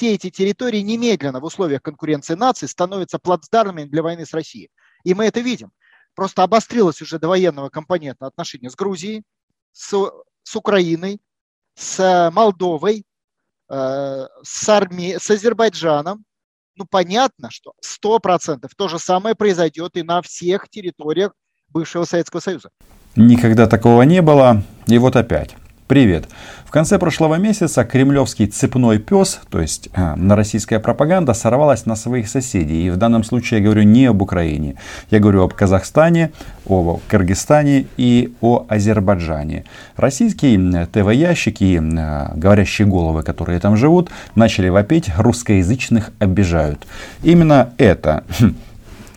все эти территории немедленно в условиях конкуренции наций становятся плацдармами для войны с Россией. И мы это видим. Просто обострилось уже до военного компонента отношения с Грузией, с, с Украиной, с Молдовой, э, с, Арми... с Азербайджаном. Ну, понятно, что 100% то же самое произойдет и на всех территориях бывшего Советского Союза. Никогда такого не было. И вот опять. Привет. В конце прошлого месяца кремлевский цепной пес, то есть э, на российская пропаганда, сорвалась на своих соседей. И в данном случае я говорю не об Украине. Я говорю об Казахстане, о Кыргызстане и о Азербайджане. Российские ТВ-ящики, э, говорящие головы, которые там живут, начали вопить русскоязычных обижают. Именно это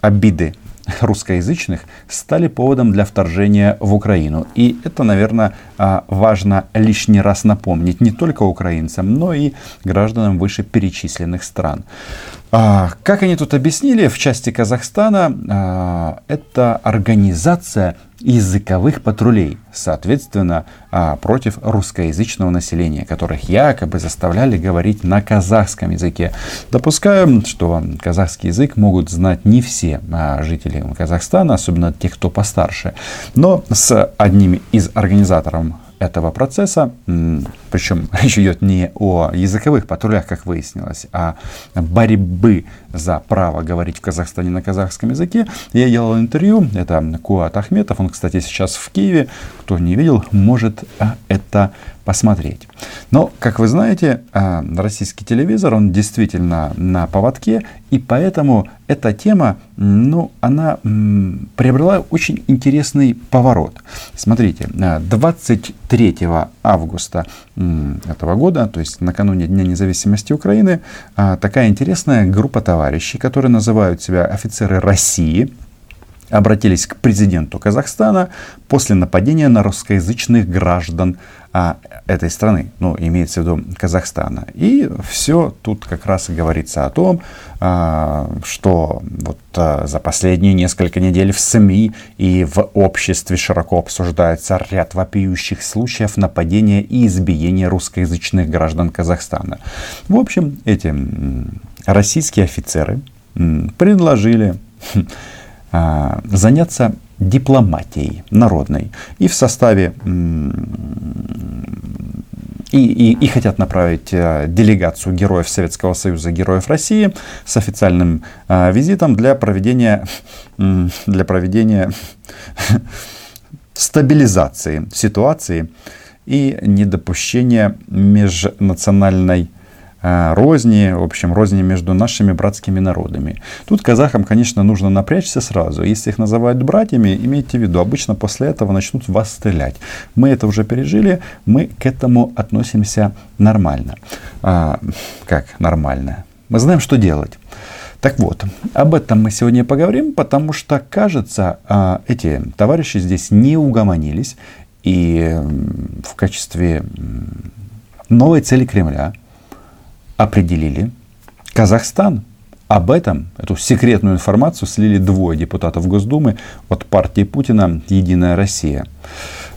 обиды русскоязычных стали поводом для вторжения в Украину. И это, наверное, а, важно лишний раз напомнить не только украинцам, но и гражданам вышеперечисленных стран. А, как они тут объяснили, в части Казахстана а, это организация языковых патрулей, соответственно, а, против русскоязычного населения, которых якобы заставляли говорить на казахском языке. Допускаю, что казахский язык могут знать не все жители Казахстана, особенно те, кто постарше. Но с одним из организаторов этого процесса, причем речь идет не о языковых патрулях, как выяснилось, а борьбы за право говорить в Казахстане на казахском языке. Я делал интервью, это Куат Ахметов, он, кстати, сейчас в Киеве. Кто не видел, может а, это посмотреть. Но, как вы знаете, а, российский телевизор, он действительно на поводке, и поэтому эта тема, ну, она приобрела очень интересный поворот. Смотрите, 23 а, августа этого года, то есть накануне Дня независимости Украины, такая интересная группа товарищей, которые называют себя офицеры России, обратились к президенту Казахстана после нападения на русскоязычных граждан а, этой страны, ну, имеется в виду Казахстана. И все тут как раз и говорится о том, а, что вот а, за последние несколько недель в СМИ и в обществе широко обсуждается ряд вопиющих случаев нападения и избиения русскоязычных граждан Казахстана. В общем, эти российские офицеры предложили заняться дипломатией народной. И в составе и, и, и хотят направить а, делегацию героев Советского Союза, героев России с официальным а, визитом для проведения, для проведения стабилизации ситуации и недопущения межнациональной розни, в общем, розни между нашими братскими народами. Тут казахам, конечно, нужно напрячься сразу. Если их называют братьями, имейте в виду, обычно после этого начнут вас стрелять. Мы это уже пережили, мы к этому относимся нормально. А, как нормально? Мы знаем, что делать. Так вот, об этом мы сегодня поговорим, потому что, кажется, а, эти товарищи здесь не угомонились. И в качестве новой цели Кремля – определили Казахстан. Об этом, эту секретную информацию слили двое депутатов Госдумы от партии Путина «Единая Россия».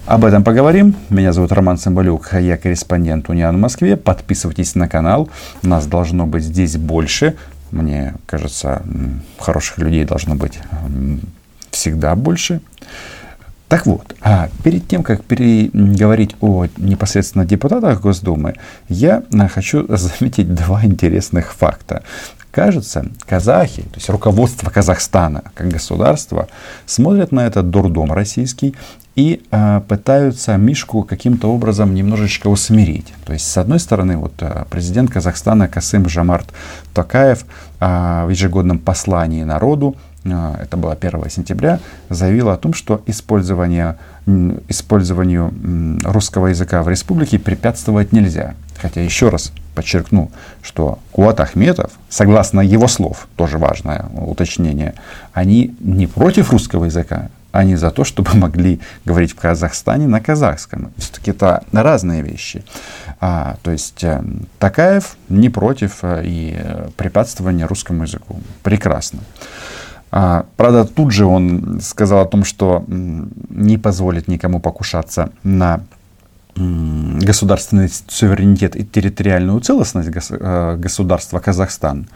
Об этом поговорим. Меня зовут Роман Самбалюк, я корреспондент Униан в Москве. Подписывайтесь на канал, нас должно быть здесь больше. Мне кажется, хороших людей должно быть всегда больше. Так вот, а перед тем, как переговорить о непосредственно депутатах Госдумы, я а, хочу заметить два интересных факта. Кажется, казахи, то есть руководство Казахстана как государства, смотрят на этот дурдом российский и э, пытаются Мишку каким-то образом немножечко усмирить. То есть, с одной стороны, вот президент Казахстана Касым Жамарт Токаев э, в ежегодном послании народу а, это было 1 сентября, заявила о том, что использование, использованию русского языка в республике препятствовать нельзя. Хотя еще раз подчеркну, что Куат Ахметов, согласно его слов, тоже важное уточнение, они не против русского языка, они за то, чтобы могли говорить в Казахстане на казахском. Все-таки это разные вещи. А, то есть э, Такаев не против э, и препятствования русскому языку. Прекрасно. А, правда, тут же он сказал о том, что не позволит никому покушаться на государственный суверенитет и территориальную целостность э, государства Казахстан.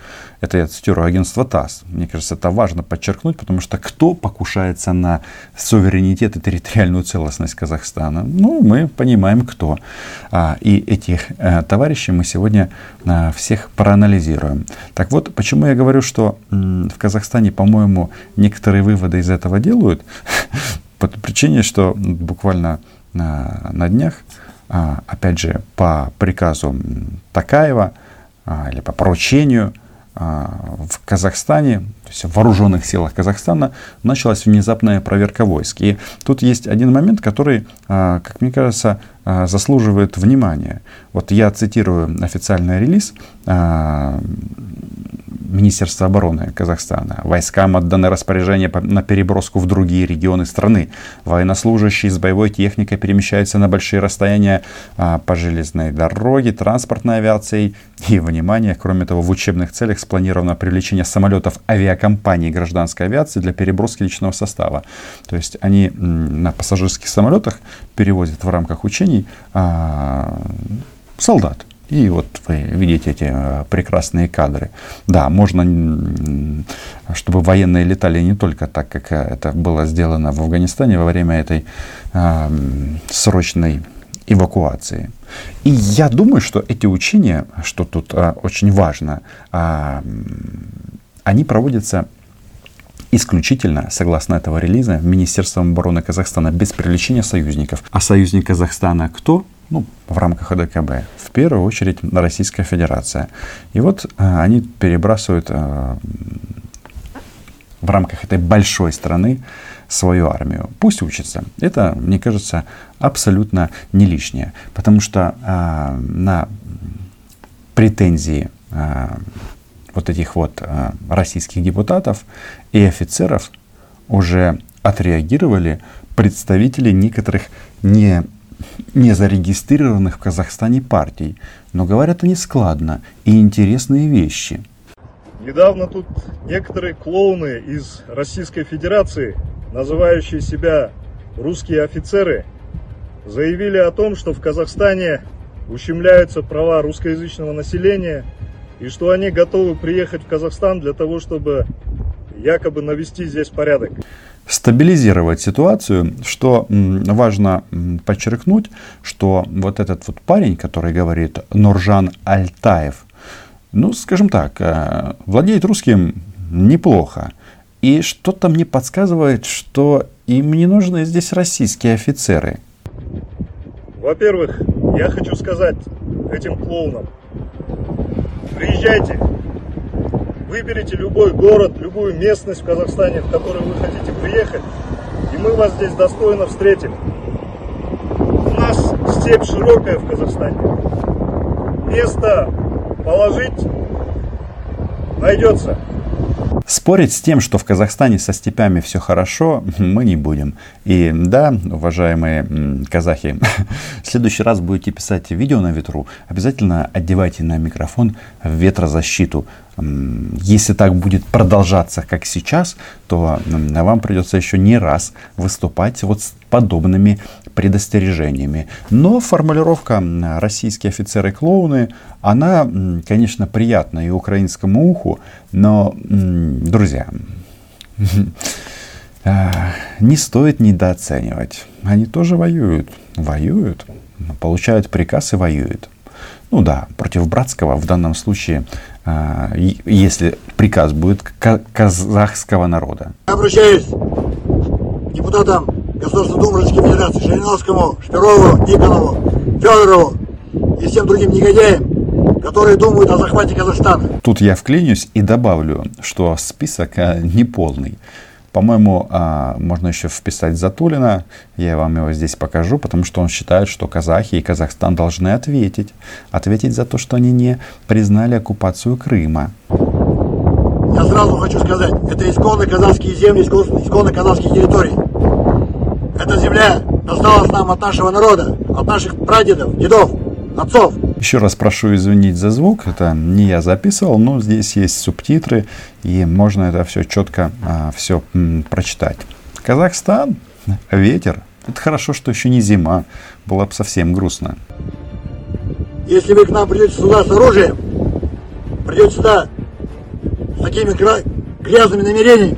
Это я цитирую агентство ТАСС. Мне кажется, это важно подчеркнуть, потому что кто покушается на суверенитет и территориальную целостность Казахстана? Ну, мы понимаем, кто. А, и этих э, товарищей мы сегодня э, всех проанализируем. Так вот, почему я говорю, что в Казахстане, по-моему, некоторые выводы из этого делают? По причине, что буквально на, на днях, а, опять же, по приказу Такаева а, или по поручению а, в Казахстане, то есть в вооруженных силах Казахстана, началась внезапная проверка войск. И тут есть один момент, который, как мне кажется, заслуживает внимания. Вот я цитирую официальный релиз Министерства обороны Казахстана. Войскам отданы распоряжения на переброску в другие регионы страны. Военнослужащие с боевой техникой перемещаются на большие расстояния а, по железной дороге, транспортной авиацией. И, внимание, кроме того, в учебных целях спланировано привлечение самолетов авиакомпаний гражданской авиации для переброски личного состава. То есть они на пассажирских самолетах перевозят в рамках учений а, солдат. И вот вы видите эти э, прекрасные кадры. Да, можно, чтобы военные летали не только так, как э, это было сделано в Афганистане во время этой э, срочной эвакуации. И я думаю, что эти учения, что тут э, очень важно, э, они проводятся исключительно, согласно этого релиза, Министерством обороны Казахстана без привлечения союзников. А союзник Казахстана кто? Ну, в рамках АДКБ. В первую очередь Российская Федерация. И вот э, они перебрасывают э, в рамках этой большой страны свою армию. Пусть учатся. Это, мне кажется, абсолютно не лишнее. Потому что э, на претензии э, вот этих вот э, российских депутатов и офицеров уже отреагировали представители некоторых не не зарегистрированных в Казахстане партий, но говорят они складно и интересные вещи. Недавно тут некоторые клоуны из Российской Федерации, называющие себя русские офицеры, заявили о том, что в Казахстане ущемляются права русскоязычного населения и что они готовы приехать в Казахстан для того, чтобы якобы навести здесь порядок стабилизировать ситуацию, что важно подчеркнуть, что вот этот вот парень, который говорит Нуржан Альтаев, ну, скажем так, э, владеет русским неплохо. И что-то мне подсказывает, что им не нужны здесь российские офицеры. Во-первых, я хочу сказать этим клоунам, приезжайте, Выберите любой город, любую местность в Казахстане, в которую вы хотите приехать, и мы вас здесь достойно встретим. У нас степь широкая в Казахстане. Место положить найдется. Спорить с тем, что в Казахстане со степями все хорошо, мы не будем. И да, уважаемые казахи, в следующий раз будете писать видео на ветру, обязательно одевайте на микрофон ветрозащиту. Если так будет продолжаться, как сейчас, то вам придется еще не раз выступать вот с подобными предостережениями. Но формулировка «российские офицеры-клоуны», она, конечно, приятна и украинскому уху, но, друзья, а, не стоит недооценивать. Они тоже воюют. Воюют, получают приказ и воюют. Ну да, против братского в данном случае если приказ будет казахского народа. Я обращаюсь к депутатам Государственной Думы Российской Федерации Жириновскому, Шпирову, Никонову, Федорову и всем другим негодяям, которые думают о захвате Казахстана. Тут я вклинюсь и добавлю, что список а, неполный. По-моему, а, можно еще вписать Затулина. Я вам его здесь покажу, потому что он считает, что казахи и Казахстан должны ответить. Ответить за то, что они не признали оккупацию Крыма. Я сразу хочу сказать, это исконно казахские земли, исконно казахские территории. Эта земля досталась нам от нашего народа, от наших прадедов, дедов, отцов. Еще раз прошу извинить за звук, это не я записывал, но здесь есть субтитры, и можно это все четко а, все м, прочитать. Казахстан, ветер, Это хорошо, что еще не зима. Было бы совсем грустно. Если вы к нам придете сюда с оружием, придете сюда с такими грязными намерениями,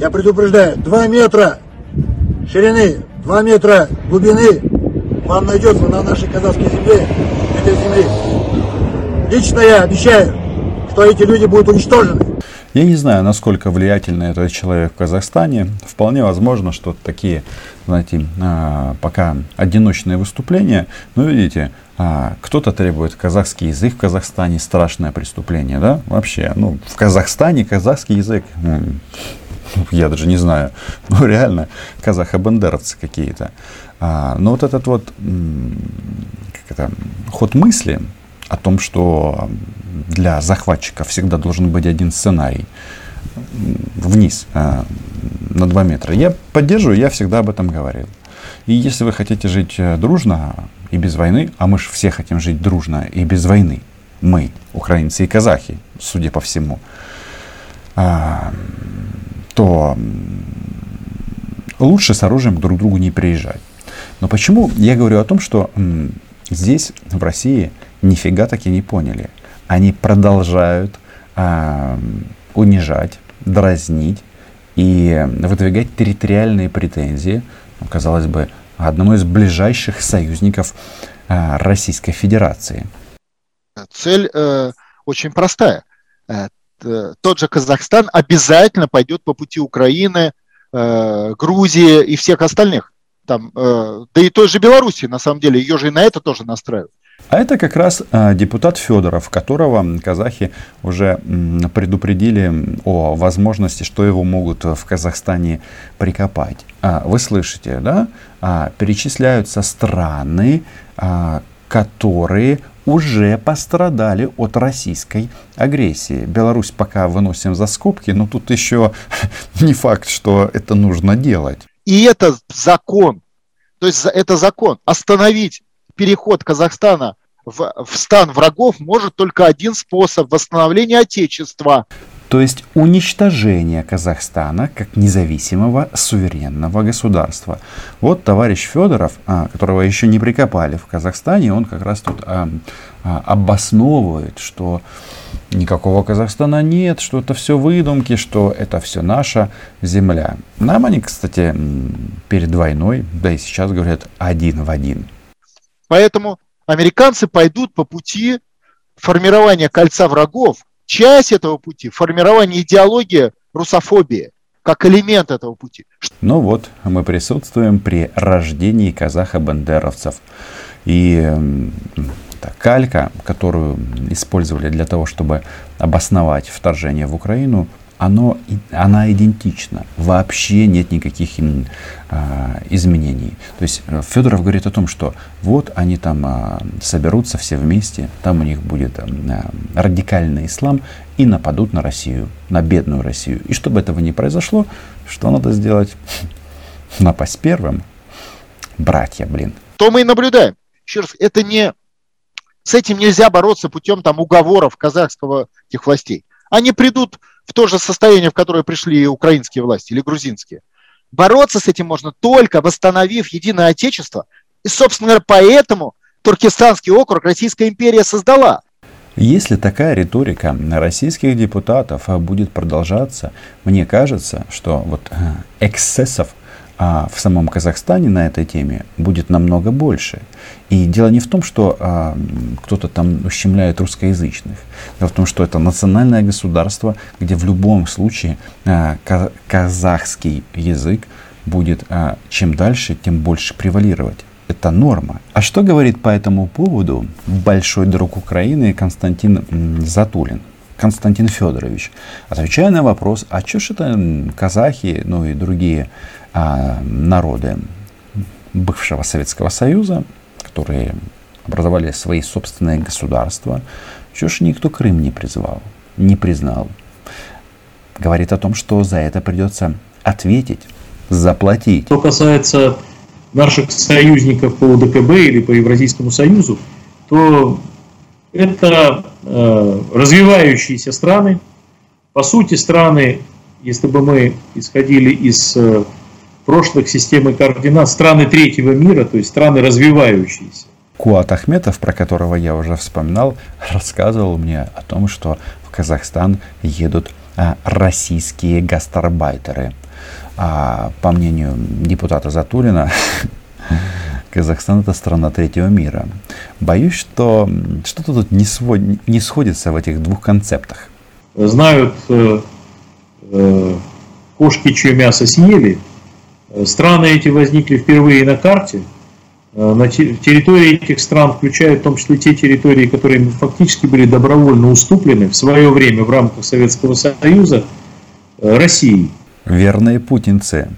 я предупреждаю, 2 метра ширины, 2 метра глубины вам найдется на нашей казахской земле, этой земли. Лично я обещаю, что эти люди будут уничтожены. Я не знаю, насколько влиятельный этот человек в Казахстане. Вполне возможно, что такие, знаете, а, пока одиночные выступления. Но видите, а, кто-то требует казахский язык в Казахстане, страшное преступление, да? Вообще, ну, в Казахстане казахский язык, я даже не знаю, ну, реально, казахо-бандеровцы какие-то. А, но вот этот вот, как это, ход мысли о том, что для захватчиков всегда должен быть один сценарий вниз а, на 2 метра. Я поддерживаю, я всегда об этом говорил. И если вы хотите жить э, дружно и без войны, а мы же все хотим жить дружно и без войны, мы, украинцы и казахи, судя по всему, а, то лучше с оружием друг к другу не приезжать. Но почему я говорю о том, что здесь, в России, нифига таки не поняли – они продолжают а, унижать, дразнить и выдвигать территориальные претензии, ну, казалось бы, одному из ближайших союзников а, Российской Федерации. Цель э, очень простая. Э, тот же Казахстан обязательно пойдет по пути Украины, э, Грузии и всех остальных. Там, э, да и той же Беларуси, на самом деле, ее же и на это тоже настраивают. А это как раз а, депутат Федоров, которого казахи уже предупредили о возможности, что его могут в Казахстане прикопать. А, вы слышите, да? А, перечисляются страны, которые уже пострадали от российской агрессии. Беларусь пока выносим за скобки, но тут еще не факт, что это нужно делать. И это закон. То есть это закон. Остановить переход Казахстана в, в стан врагов может только один способ – восстановления Отечества. То есть уничтожение Казахстана как независимого суверенного государства. Вот товарищ Федоров, а, которого еще не прикопали в Казахстане, он как раз тут а, а, обосновывает, что никакого Казахстана нет, что это все выдумки, что это все наша земля. Нам они, кстати, перед войной, да и сейчас говорят один в один. Поэтому американцы пойдут по пути формирования кольца врагов. Часть этого пути – формирование идеологии русофобии как элемент этого пути. Ну вот, мы присутствуем при рождении казаха-бандеровцев. И та калька, которую использовали для того, чтобы обосновать вторжение в Украину, оно, она идентична. Вообще нет никаких а, изменений. То есть э, Федоров говорит о том, что вот они там а, соберутся все вместе, там у них будет а, радикальный ислам и нападут на Россию, на бедную Россию. И чтобы этого не произошло, что надо сделать? Напасть первым. Братья, блин. То мы и наблюдаем. Еще раз, это не... С этим нельзя бороться путем там уговоров казахского этих властей. Они придут в то же состояние, в которое пришли украинские власти или грузинские. Бороться с этим можно только восстановив единое отечество. И, собственно говоря, поэтому Туркестанский округ Российская империя создала. Если такая риторика российских депутатов будет продолжаться, мне кажется, что вот э, эксцессов а в самом Казахстане на этой теме будет намного больше. И дело не в том, что а, кто-то там ущемляет русскоязычных. Дело в том, что это национальное государство, где в любом случае а, казахский язык будет а, чем дальше, тем больше превалировать. Это норма. А что говорит по этому поводу большой друг Украины Константин Затулин? Константин Федорович, отвечая на вопрос, а что ж это казахи, ну и другие а, народы бывшего Советского Союза, которые образовали свои собственные государства, что ж никто Крым не призвал, не признал. Говорит о том, что за это придется ответить, заплатить. Что касается наших союзников по ДКБ или по Евразийскому Союзу, то это э, развивающиеся страны. По сути, страны, если бы мы исходили из э, прошлых системы координат страны третьего мира, то есть страны развивающиеся. Куат Ахметов, про которого я уже вспоминал, рассказывал мне о том, что в Казахстан едут а, российские гастарбайтеры. А, по мнению депутата Затулина, Казахстан это страна третьего мира. Боюсь, что что-то тут не, свод... не сходится в этих двух концептах. Знают э, э, кошки, чье мясо съели. Страны эти возникли впервые на карте – Э, на территории этих стран включают в том числе те территории, которые фактически были добровольно уступлены в свое время в рамках Советского Союза э, России. Верные путинцы.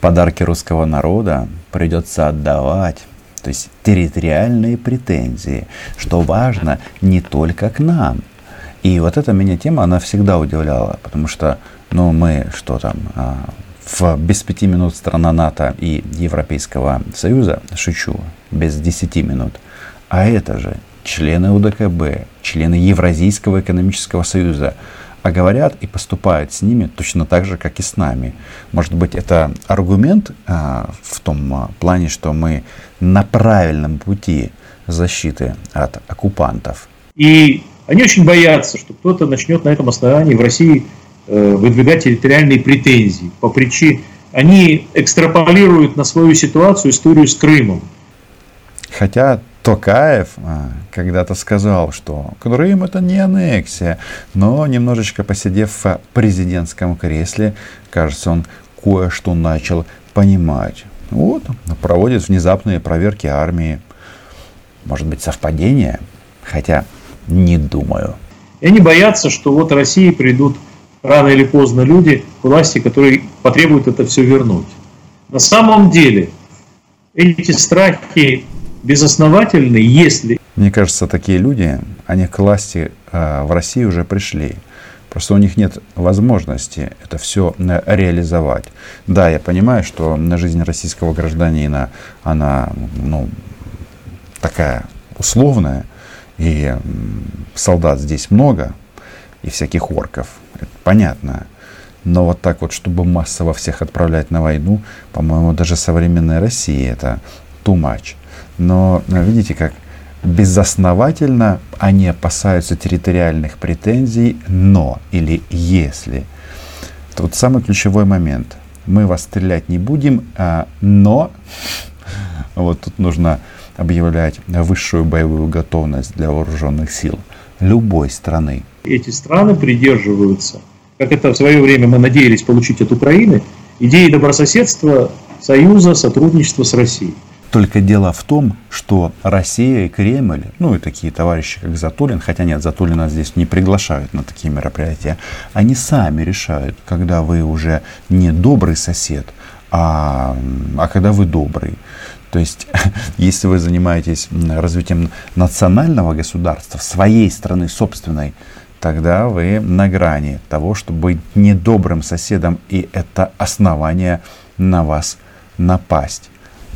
Подарки русского народа придется отдавать. То есть территориальные претензии, что важно не только к нам. И вот эта меня тема, она всегда удивляла, потому что, ну, мы что там, а, в без пяти минут страна НАТО и Европейского Союза, шучу, без десяти минут, а это же члены УДКБ, члены Евразийского экономического союза, а говорят и поступают с ними точно так же, как и с нами. Может быть, это аргумент а, в том а, плане, что мы на правильном пути защиты от оккупантов. И они очень боятся, что кто-то начнет на этом основании в России Э, выдвигать территориальные претензии по причине... Они экстраполируют на свою ситуацию историю с Крымом. Хотя Токаев а, когда-то сказал, что Крым это не аннексия, но немножечко посидев в президентском кресле, кажется, он кое-что начал понимать. Вот, проводит внезапные проверки армии. Может быть, совпадение? Хотя не думаю. И они боятся, что вот России придут рано или поздно люди власти, которые потребуют это все вернуть. На самом деле эти страхи безосновательны, если... Мне кажется, такие люди, они к власти э, в России уже пришли. Просто у них нет возможности это все э, реализовать. Да, я понимаю, что на жизнь российского гражданина, она ну, такая условная, и солдат здесь много, и всяких орков это понятно. Но вот так вот, чтобы массово всех отправлять на войну, по-моему, даже современной России это too much. Но видите, как безосновательно они опасаются территориальных претензий, но или если. Вот самый ключевой момент. Мы вас стрелять не будем, а, но вот тут нужно объявлять высшую боевую готовность для вооруженных сил любой страны эти страны придерживаются, как это в свое время мы надеялись получить от Украины, идеи добрососедства, союза, сотрудничества с Россией. Только дело в том, что Россия и Кремль, ну и такие товарищи, как Затулин, хотя нет, Затулина здесь не приглашают на такие мероприятия, они сами решают, когда вы уже не добрый сосед, а, а когда вы добрый. То есть, если вы занимаетесь развитием национального государства, своей страны, собственной, тогда вы на грани того, чтобы быть недобрым соседом, и это основание на вас напасть.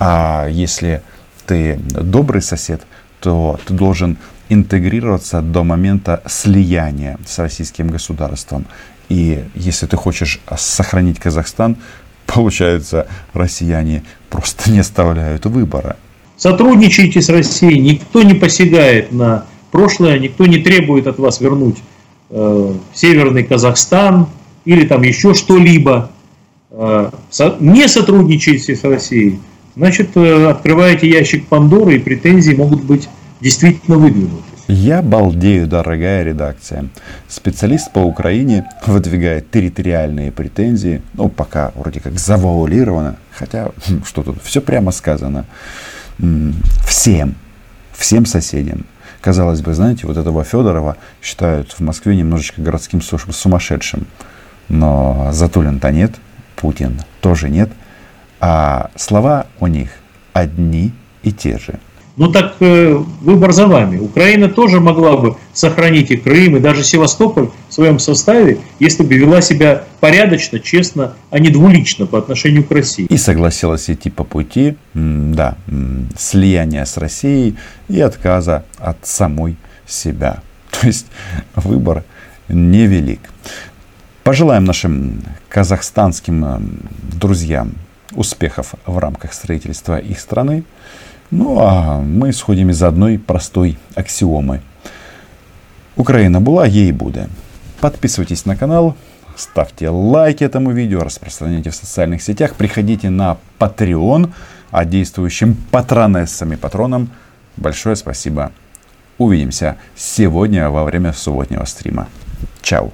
А если ты добрый сосед, то ты должен интегрироваться до момента слияния с российским государством. И если ты хочешь сохранить Казахстан, получается, россияне просто не оставляют выбора. Сотрудничайте с Россией, никто не посягает на прошлое, никто не требует от вас вернуть э, Северный Казахстан или там еще что-либо, э, со, не сотрудничаете с Россией, значит, э, открываете ящик Пандоры и претензии могут быть действительно выдвинуты. Я балдею, дорогая редакция. Специалист по Украине выдвигает территориальные претензии, ну, пока вроде как завуалировано, хотя, хм, что тут, все прямо сказано. Всем, всем соседям, Казалось бы, знаете, вот этого Федорова считают в Москве немножечко городским сумасшедшим. Но Затулин-то нет, Путин тоже нет. А слова у них одни и те же. Ну так э, выбор за вами. Украина тоже могла бы сохранить и Крым, и даже Севастополь в своем составе, если бы вела себя порядочно, честно, а не двулично по отношению к России. И согласилась идти по пути, да, слияния с Россией и отказа от самой себя. То есть выбор невелик. Пожелаем нашим казахстанским э, друзьям успехов в рамках строительства их страны. Ну а мы исходим из одной простой аксиомы. Украина была, ей будет. Подписывайтесь на канал, ставьте лайки этому видео, распространяйте в социальных сетях, приходите на Patreon, а действующим патронессам и патронам большое спасибо. Увидимся сегодня во время субботнего стрима. Чао.